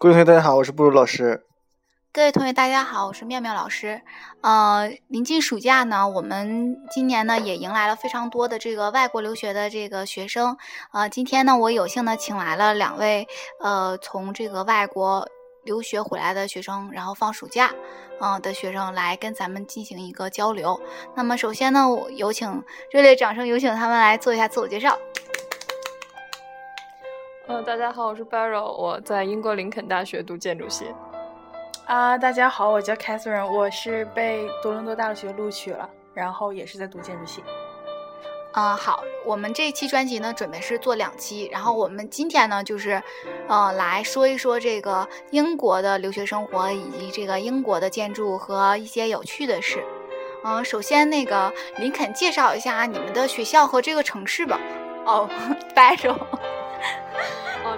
各位同学，大家好，我是布鲁老师。各位同学，大家好，我是妙妙老师。呃，临近暑假呢，我们今年呢也迎来了非常多的这个外国留学的这个学生。呃，今天呢，我有幸呢请来了两位呃从这个外国留学回来的学生，然后放暑假嗯的学生来跟咱们进行一个交流。那么首先呢，我有请热烈掌声，有请他们来做一下自我介绍。呃，大家好，我是 Barrow，我在英国林肯大学读建筑系。啊，大家好，我叫 Catherine，我是被多伦多大学录取了，然后也是在读建筑系。嗯，好，我们这期专辑呢，准备是做两期，然后我们今天呢，就是，呃，来说一说这个英国的留学生活，以及这个英国的建筑和一些有趣的事。嗯，首先那个林肯介绍一下你们的学校和这个城市吧。哦，Barrow。哦，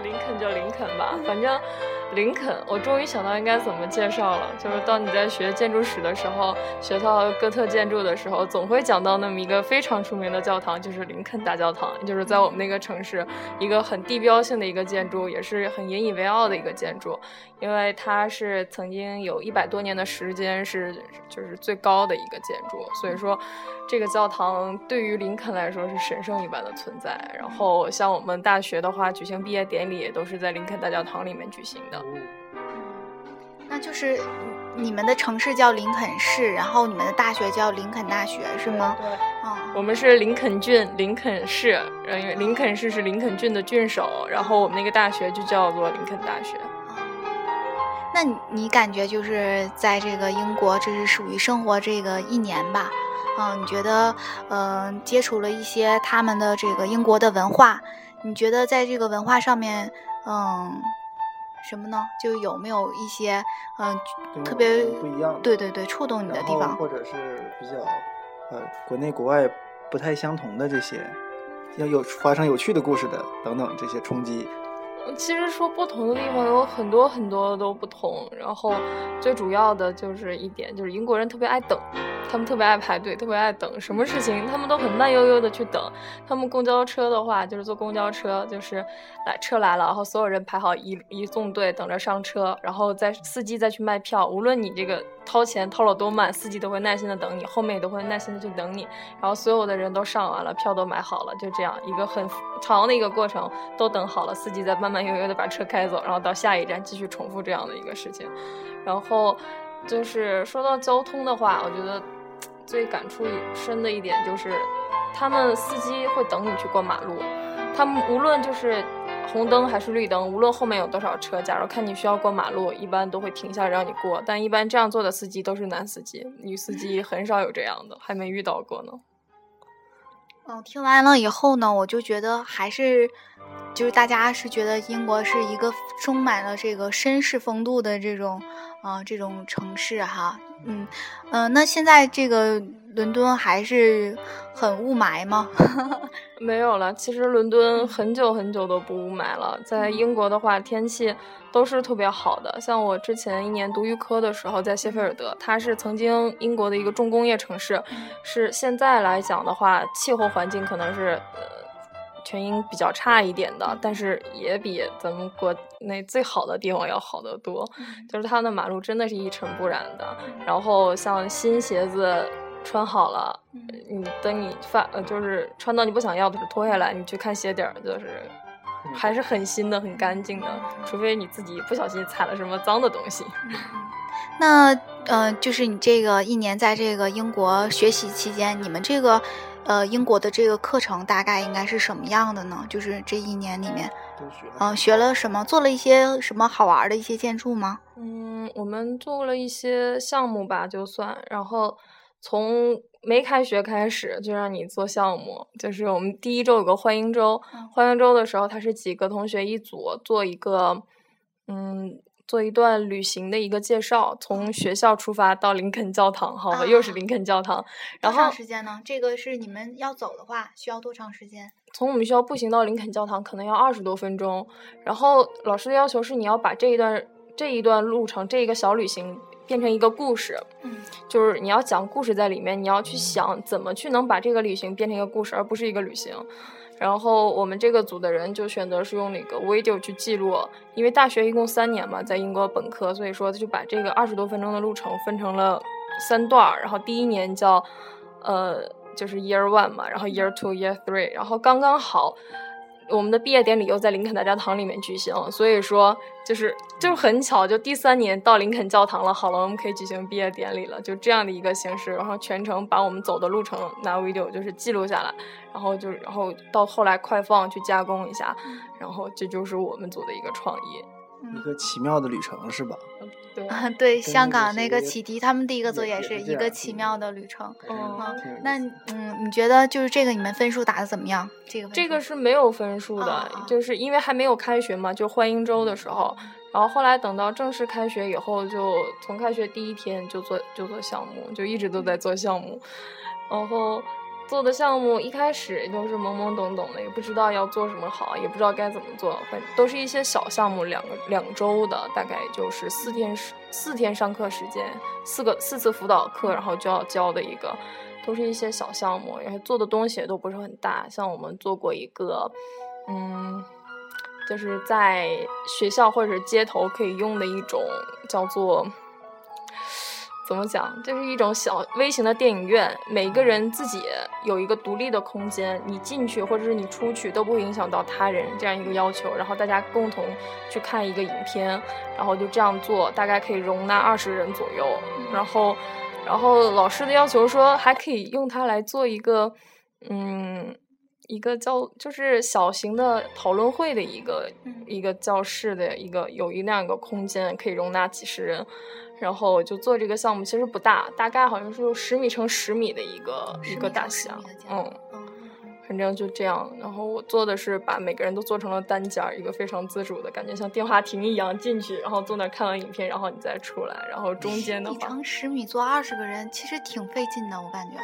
林肯就林肯吧，反正。林肯，我终于想到应该怎么介绍了。就是当你在学建筑史的时候，学到哥特建筑的时候，总会讲到那么一个非常出名的教堂，就是林肯大教堂，就是在我们那个城市一个很地标性的一个建筑，也是很引以为傲的一个建筑，因为它是曾经有一百多年的时间是就是最高的一个建筑，所以说这个教堂对于林肯来说是神圣一般的存在。然后像我们大学的话，举行毕业典礼也都是在林肯大教堂里面举行的。嗯，那就是你们的城市叫林肯市，然后你们的大学叫林肯大学，是吗？对，嗯，我们是林肯郡林肯市，嗯，林肯市是林肯郡的郡首，然后我们那个大学就叫做林肯大学。那你感觉就是在这个英国，这是属于生活这个一年吧？嗯，你觉得，嗯，接触了一些他们的这个英国的文化，你觉得在这个文化上面，嗯。什么呢？就有没有一些嗯特别不一样？对对对，触动你的地方，或者是比较呃国内国外不太相同的这些，要有发生有趣的故事的等等这些冲击。其实说不同的地方有很多很多都不同，然后最主要的就是一点就是英国人特别爱等。他们特别爱排队，特别爱等，什么事情他们都很慢悠悠的去等。他们公交车的话，就是坐公交车，就是来车来了，然后所有人排好一一纵队等着上车，然后再司机再去卖票。无论你这个掏钱掏了多慢，司机都会耐心的等你，后面也都会耐心的去等你。然后所有的人都上完了，票都买好了，就这样一个很长的一个过程都等好了，司机再慢慢悠悠的把车开走，然后到下一站继续重复这样的一个事情。然后就是说到交通的话，我觉得。最感触深的一点就是，他们司机会等你去过马路，他们无论就是红灯还是绿灯，无论后面有多少车，假如看你需要过马路，一般都会停下让你过。但一般这样做的司机都是男司机，女司机很少有这样的，还没遇到过呢。嗯，听完了以后呢，我就觉得还是，就是大家是觉得英国是一个充满了这个绅士风度的这种，啊，这种城市哈。嗯，嗯，那现在这个伦敦还是很雾霾吗？没有了，其实伦敦很久很久都不雾霾了。在英国的话，天气都是特别好的。像我之前一年读预科的时候，在谢菲尔德，它是曾经英国的一个重工业城市，是现在来讲的话，气候环境可能是。全英比较差一点的，但是也比咱们国内最好的地方要好得多。就是它的马路真的是一尘不染的。然后像新鞋子穿好了，你等你发呃，就是穿到你不想要的时候脱下来，你去看鞋底儿，就是还是很新的、很干净的。除非你自己不小心踩了什么脏的东西。那呃，就是你这个一年在这个英国学习期间，你们这个。呃，英国的这个课程大概应该是什么样的呢？就是这一年里面，嗯，学了什么？做了一些什么好玩的一些建筑吗？嗯，我们做了一些项目吧，就算。然后从没开学开始就让你做项目，就是我们第一周有个欢迎周，欢迎周的时候，他是几个同学一组做一个，嗯。做一段旅行的一个介绍，从学校出发到林肯教堂，好吧，又是林肯教堂。然后多长时间呢？这个是你们要走的话，需要多长时间？从我们学校步行到林肯教堂可能要二十多分钟。然后老师的要求是你要把这一段这一段路程这一个小旅行变成一个故事，嗯，就是你要讲故事在里面，你要去想怎么去能把这个旅行变成一个故事，而不是一个旅行。然后我们这个组的人就选择是用那个 video 去记录，因为大学一共三年嘛，在英国本科，所以说就把这个二十多分钟的路程分成了三段儿。然后第一年叫呃就是 year one 嘛，然后 year two、year three，然后刚刚好。我们的毕业典礼又在林肯大教堂里面举行，所以说就是就是很巧，就第三年到林肯教堂了。好了，我们可以举行毕业典礼了，就这样的一个形式。然后全程把我们走的路程拿 video 就是记录下来，然后就然后到后来快放去加工一下，然后这就是我们组的一个创意。一个奇妙的旅程是吧？对啊，对，香港那个启迪，他们第一个作也也是一个奇妙的旅程。哦那嗯，你觉得就是这个你们分数打的怎么样？这个这个是没有分数的，就是因为还没有开学嘛，就欢迎周的时候，然后后来等到正式开学以后，就从开学第一天就做就做项目，就一直都在做项目，然后做的项目一开始都是懵懵懂懂的，也不知道要做什么好，也不知道该怎么做，反正都是一些小项目，两个两周的，大概就是四天四天上课时间，四个四次辅导课，然后就要教的一个。都是一些小项目，然后做的东西也都不是很大。像我们做过一个，嗯，就是在学校或者是街头可以用的一种叫做怎么讲，这是一种小微型的电影院，每个人自己有一个独立的空间，你进去或者是你出去都不会影响到他人这样一个要求。然后大家共同去看一个影片，然后就这样做，大概可以容纳二十人左右。然后。然后老师的要求说，还可以用它来做一个，嗯，一个教就是小型的讨论会的一个、嗯一个教室的一个有一那样一个空间，可以容纳几十人。然后就做这个项目，其实不大，大概好像是有十米乘十米的一个一个米乘10大小嗯反正就这样，然后我做的是把每个人都做成了单间儿，一个非常自主的感觉，像电话亭一样进去，然后坐那儿看完影片，然后你再出来，然后中间的你话，乘十米坐二十个人，其实挺费劲的，我感觉。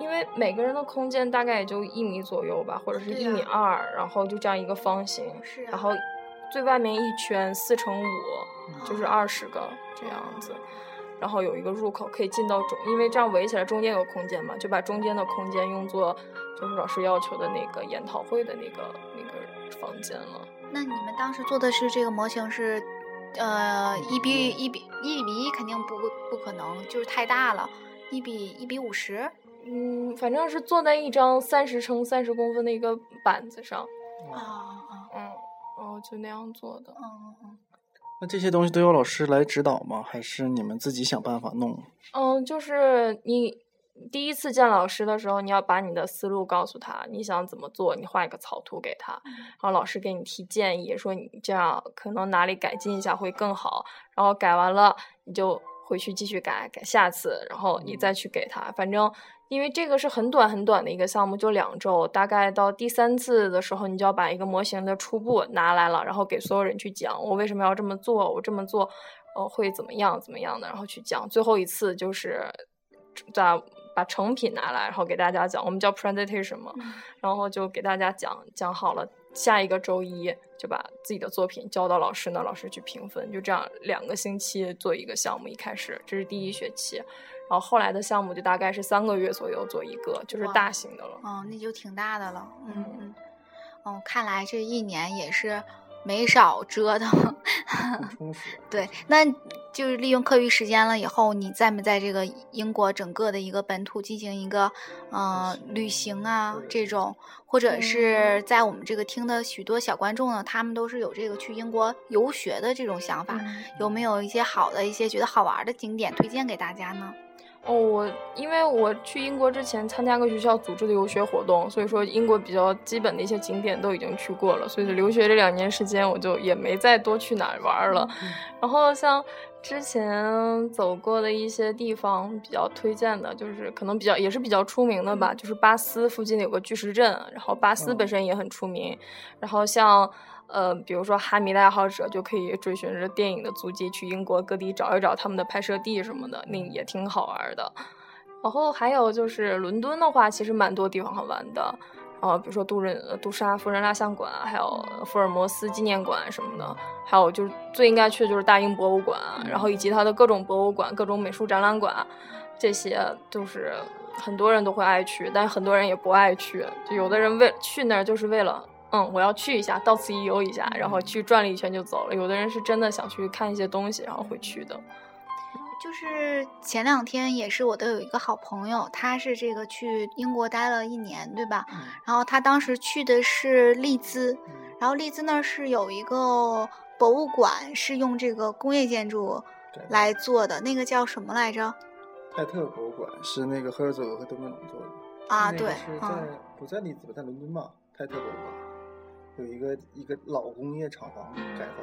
因为每个人的空间大概也就一米左右吧，或者是一米啊二，然后就这样一个方形，是啊然后最外面一圈四乘五，就是哦二十个这样子。然后有一个入口可以进到中，因为这样围起来中间有空间嘛，就把中间的空间用作就是老师要求的那个研讨会的那个那个房间了。那你们当时做的是这个模型是，呃，一比一比一比一肯定不不可能，就是太大了，一比一比五十。嗯，反正是坐在一张三十乘三十公分的一个板子上，啊啊，嗯，然后就那样做的。嗯嗯那这些东西都有老师来指导吗？还是你们自己想办法弄？嗯，就是你第一次见老师的时候，你要把你的思路告诉他，你想怎么做，你画一个草图给他，然后老师给你提建议，说你这样可能哪里改进一下会更好，然后改完了你就回去继续改，改下次，然后你再去给他，反正。因为这个是很短很短的一个项目，就两周，大概到第三次的时候，你就要把一个模型的初步拿来了，然后给所有人去讲我为什么要这么做，我这么做，呃，会怎么样怎么样的，然后去讲。最后一次就是在把成品拿来，然后给大家讲，我们叫 presentation 嘛，然后就给大家讲讲好了。下一个周一就把自己的作品交到老师那，老师去评分，就这样两个星期做一个项目。一开始这是第一学期，然后后来的项目就大概是三个月左右做一个，就是大型的了。哦，那就挺大的了。嗯嗯嗯，哦，看来这一年也是没少折腾。很 充实。对，那就是利用课余时间了以后，你在没在这个英国整个的一个本土进行一个呃旅行啊这种，或者是在我们这个听的许多小观众呢，他们都是有这个去英国游学的这种想法，有没有一些好的一些觉得好玩的景点推荐给大家呢？哦，我因为我去英国之前参加过学校组织的游学活动，所以说英国比较基本的一些景点都已经去过了，所以留学这两年时间我就也没再多去哪儿玩儿了。然后像之前走过的一些地方比较推荐的，就是可能比较也是比较出名的吧，就是巴斯附近有个巨石阵，然后巴斯本身也很出名。然后像呃，比如说哈迷的爱好者就可以追寻着电影的足迹去英国各地找一找他们的拍摄地什么的，那也挺好玩的。然后还有就是伦敦的话，其实蛮多地方好玩的。呃，比如说杜人、呃杜莎夫人蜡像馆，还有福尔摩斯纪念馆什么的，还有就是最应该去的就是大英博物馆，然后以及它的各种博物馆、各种美术展览馆。这些就是很多人都会爱去，但很多人也不爱去。就有的人为去那儿就是为了，嗯，我要去一下，到此一游一下，然后去转了一圈就走了。有的人是真的想去看一些东西，然后会去的。就是前两天也是我的有一个好朋友，他是这个去英国待了一年，对吧？嗯然后他当时去的是利兹，嗯然后利兹那儿是有一个博物馆，是用这个工业建筑对来做的，那个叫什么来着？泰特博物馆是那个赫尔佐格和德梅隆做的啊，对，是在、嗯，不在利兹吧，在伦敦吧？泰特博物馆有一个一个老工业厂房改造，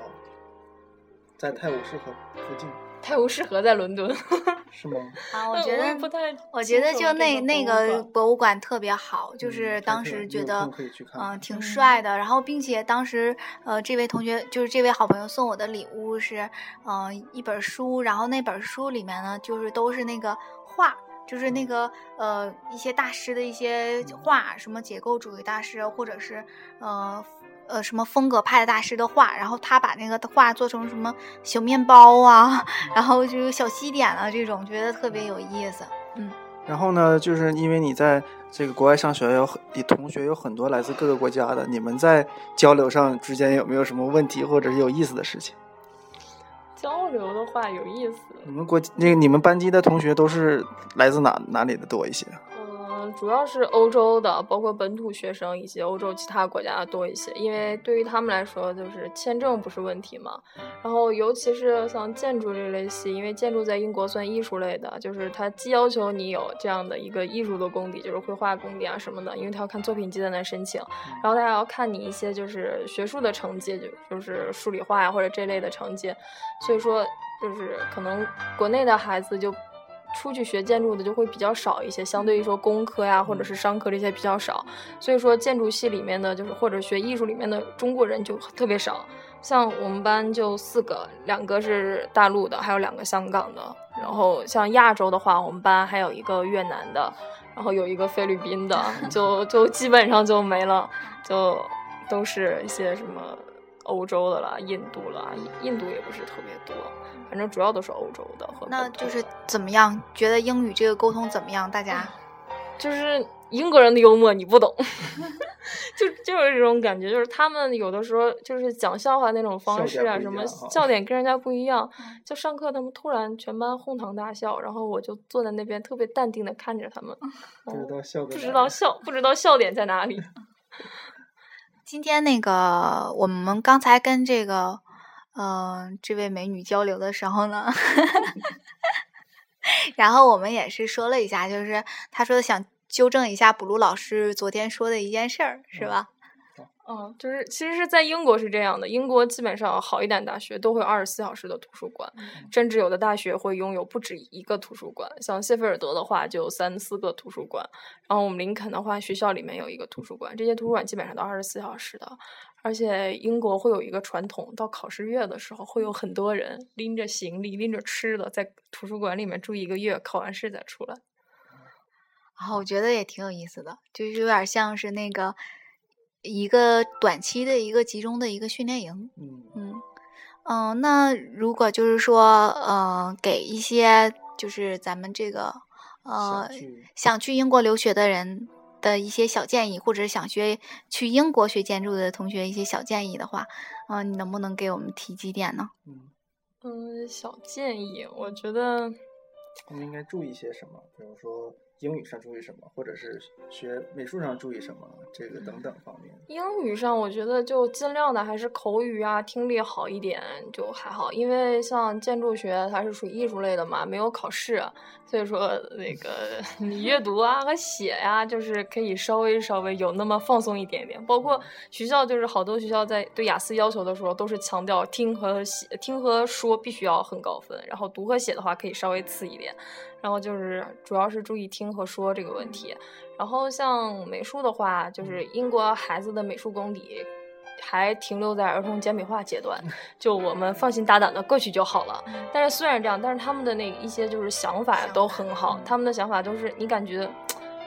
在泰晤士河附近，泰晤士河在伦敦，是吗？啊，我我觉得不太我觉得就那那个博物馆。特别好，就嗯是当时觉得可以去看。嗯、看挺嗯。帅的，然后并且当时呃这位同学就是这位好朋友送我的礼物是嗯、呃一本书，然后那本书里面呢就是都是那个画。就是那个呃一些大师的一些画，什么结构主义大师，或者是呃呃什么风格派的大师的画，然后他把那个画做成什么小面包啊，然后就是小西点啊这种，觉得特别有意思。嗯然后呢，就是因为你在这个国外上学，有你同学有很多来自各个国家的，你们在交流上之间有没有什么问题或者是有意思的事情？交流的话有意思。你们国那个你们班级的同学都是来自哪哪里的多一些？嗯，主要是欧洲的，包括本土学生以及欧洲其他国家的多一些，因为对于他们来说，就是签证不是问题嘛。然后，尤其是像建筑这类系，因为建筑在英国算艺术类的，就是它既要求你有这样的一个艺术的功底，就是绘画功底啊什么的，因为它要看作品集在那申请，然后它还要看你一些就是学术的成绩，就就是数理化呀或者这类的成绩，所以说就是可能国内的孩子就。出去学建筑的就会比较少一些，相对于说工科呀或者是商科这些比较少，所以说建筑系里面的就是或者学艺术里面的中国人就特别少。像我们班就四个，两个是大陆的，还有两个香港的。然后像亚洲的话，我们班还有一个越南的，然后有一个菲律宾的，就就基本上就没了，就都是一些什么欧洲的啦、印度啦，印度也不是特别多，反正主要都是欧洲的那就是怎么样？觉得英语这个沟通怎么样？大家 就是英国人的幽默你不懂，就就是这种感觉，就是他们有的时候就是讲笑话那种方式啊，什么笑点跟人家不一样。就上课他们突然全班哄堂大笑，然后我就坐在那边特别淡定的看着他们，不知道笑不知道笑不知道笑点在哪里。今天那个我们刚才跟这个呃这位美女交流的时候呢，然后我们也是说了一下，就是她说想纠正一下补录老师昨天说的一件事儿，是吧？嗯，就是其实是在英国是这样的，英国基本上好一点大学都会有二十四小时的图书馆，甚至有的大学会拥有不止一个图书馆。像谢菲尔德的话就有三四个图书馆，然后我们林肯的话学校里面有一个图书馆，这些图书馆基本上都二十四小时的。而且英国会有一个传统，到考试月的时候会有很多人拎着行李、拎着吃的在图书馆里面住一个月，考完试再出来。然后我觉得也挺有意思的，就是有点像是那个一个短期的一个集中的一个训练营。嗯嗯嗯、那如果就是说，呃，给一些就是咱们这个呃想去想去英国留学的人的一些小建议，或者想学去英国学建筑的同学一些小建议的话，嗯、你能不能给我们提几点呢？嗯，嗯，小建议，我觉得。他们应该注意些什么？比如说英语上注意什么，或者是学美术上注意什么，这个等等方面。英语上，我觉得就尽量的还是口语啊、听力好一点就还好，因为像建筑学它是属于艺术类的嘛，没有考试，所以说那个 你阅读啊和写呀、就是可以稍微稍微有那么放松一点点。包括学校，就是好多学校在对雅思要求的时候，都是强调听和写、听和说必须要很高分，然后读和写的话可以稍微次一点。然后就是主要是注意听和说这个问题。然后像美术的话，就是英国孩子的美术功底还停留在儿童简笔画阶段，就我们放心大胆的过去就好了。但是虽然这样，但是他们的那一些就是想法都很好，他们的想法都是你感觉。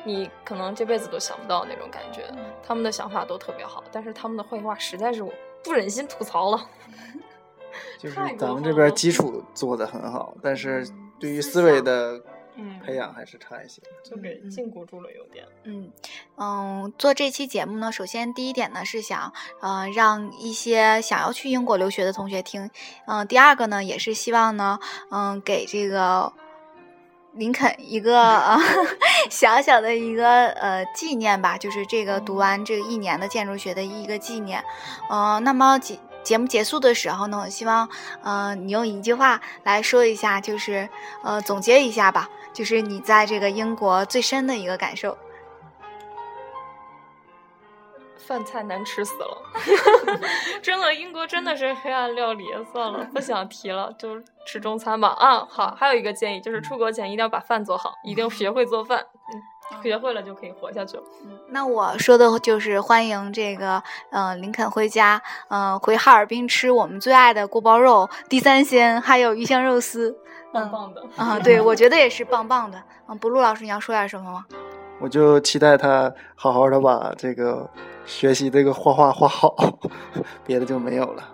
你可能这辈子都想不到那种感觉，他们的想法都特别好，但是他们的绘画实在是我不忍心吐槽了。就是咱们这边基础做的很好，但是嗯对于思思维的嗯，培养还是差一些。就给禁锢住了，有点。嗯嗯，做这期节目呢，首先第一点呢是想呃让一些想要去英国留学的同学听，嗯、第二个呢也是希望呢，嗯、给这个林肯一个呃 小小的一个呃纪念吧，就是这个读完这个一年的建筑学的一个纪念。呃，那么节节目结束的时候呢，我希望呃你用一句话来说一下，就是呃总结一下吧，就是你在这个英国最深的一个感受。饭菜难吃死了，真的，英国真的是黑暗料理。算了，不想提了，就吃中餐吧。啊，好，还有一个建议就是出国前一定要把饭做好，一定学会做饭。嗯，学会了就可以活下去了。那我说的就是欢迎这个呃林肯回家，呃回哈尔滨吃我们最爱的锅包肉、地三鲜，还有鱼香肉丝。棒棒的啊、对，我觉得也是棒棒的。嗯，不，陆老师你要说点什么吗？我就期待他好好的把这个学习这个画画画好，别的就没有了。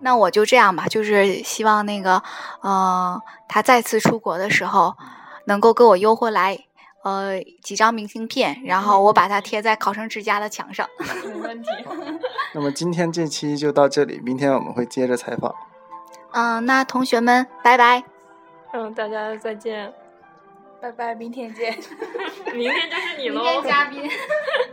那我就这样吧，就是希望那个呃他再次出国的时候，能够给我邮回来呃几张明信片，然后我把它贴在考生之家的墙上。没问题。那么今天这期就到这里，明天我们会接着采访。嗯、那同学们，拜拜。嗯，大家再见，拜拜，明天见。明天就是你明喽。天嘉宾。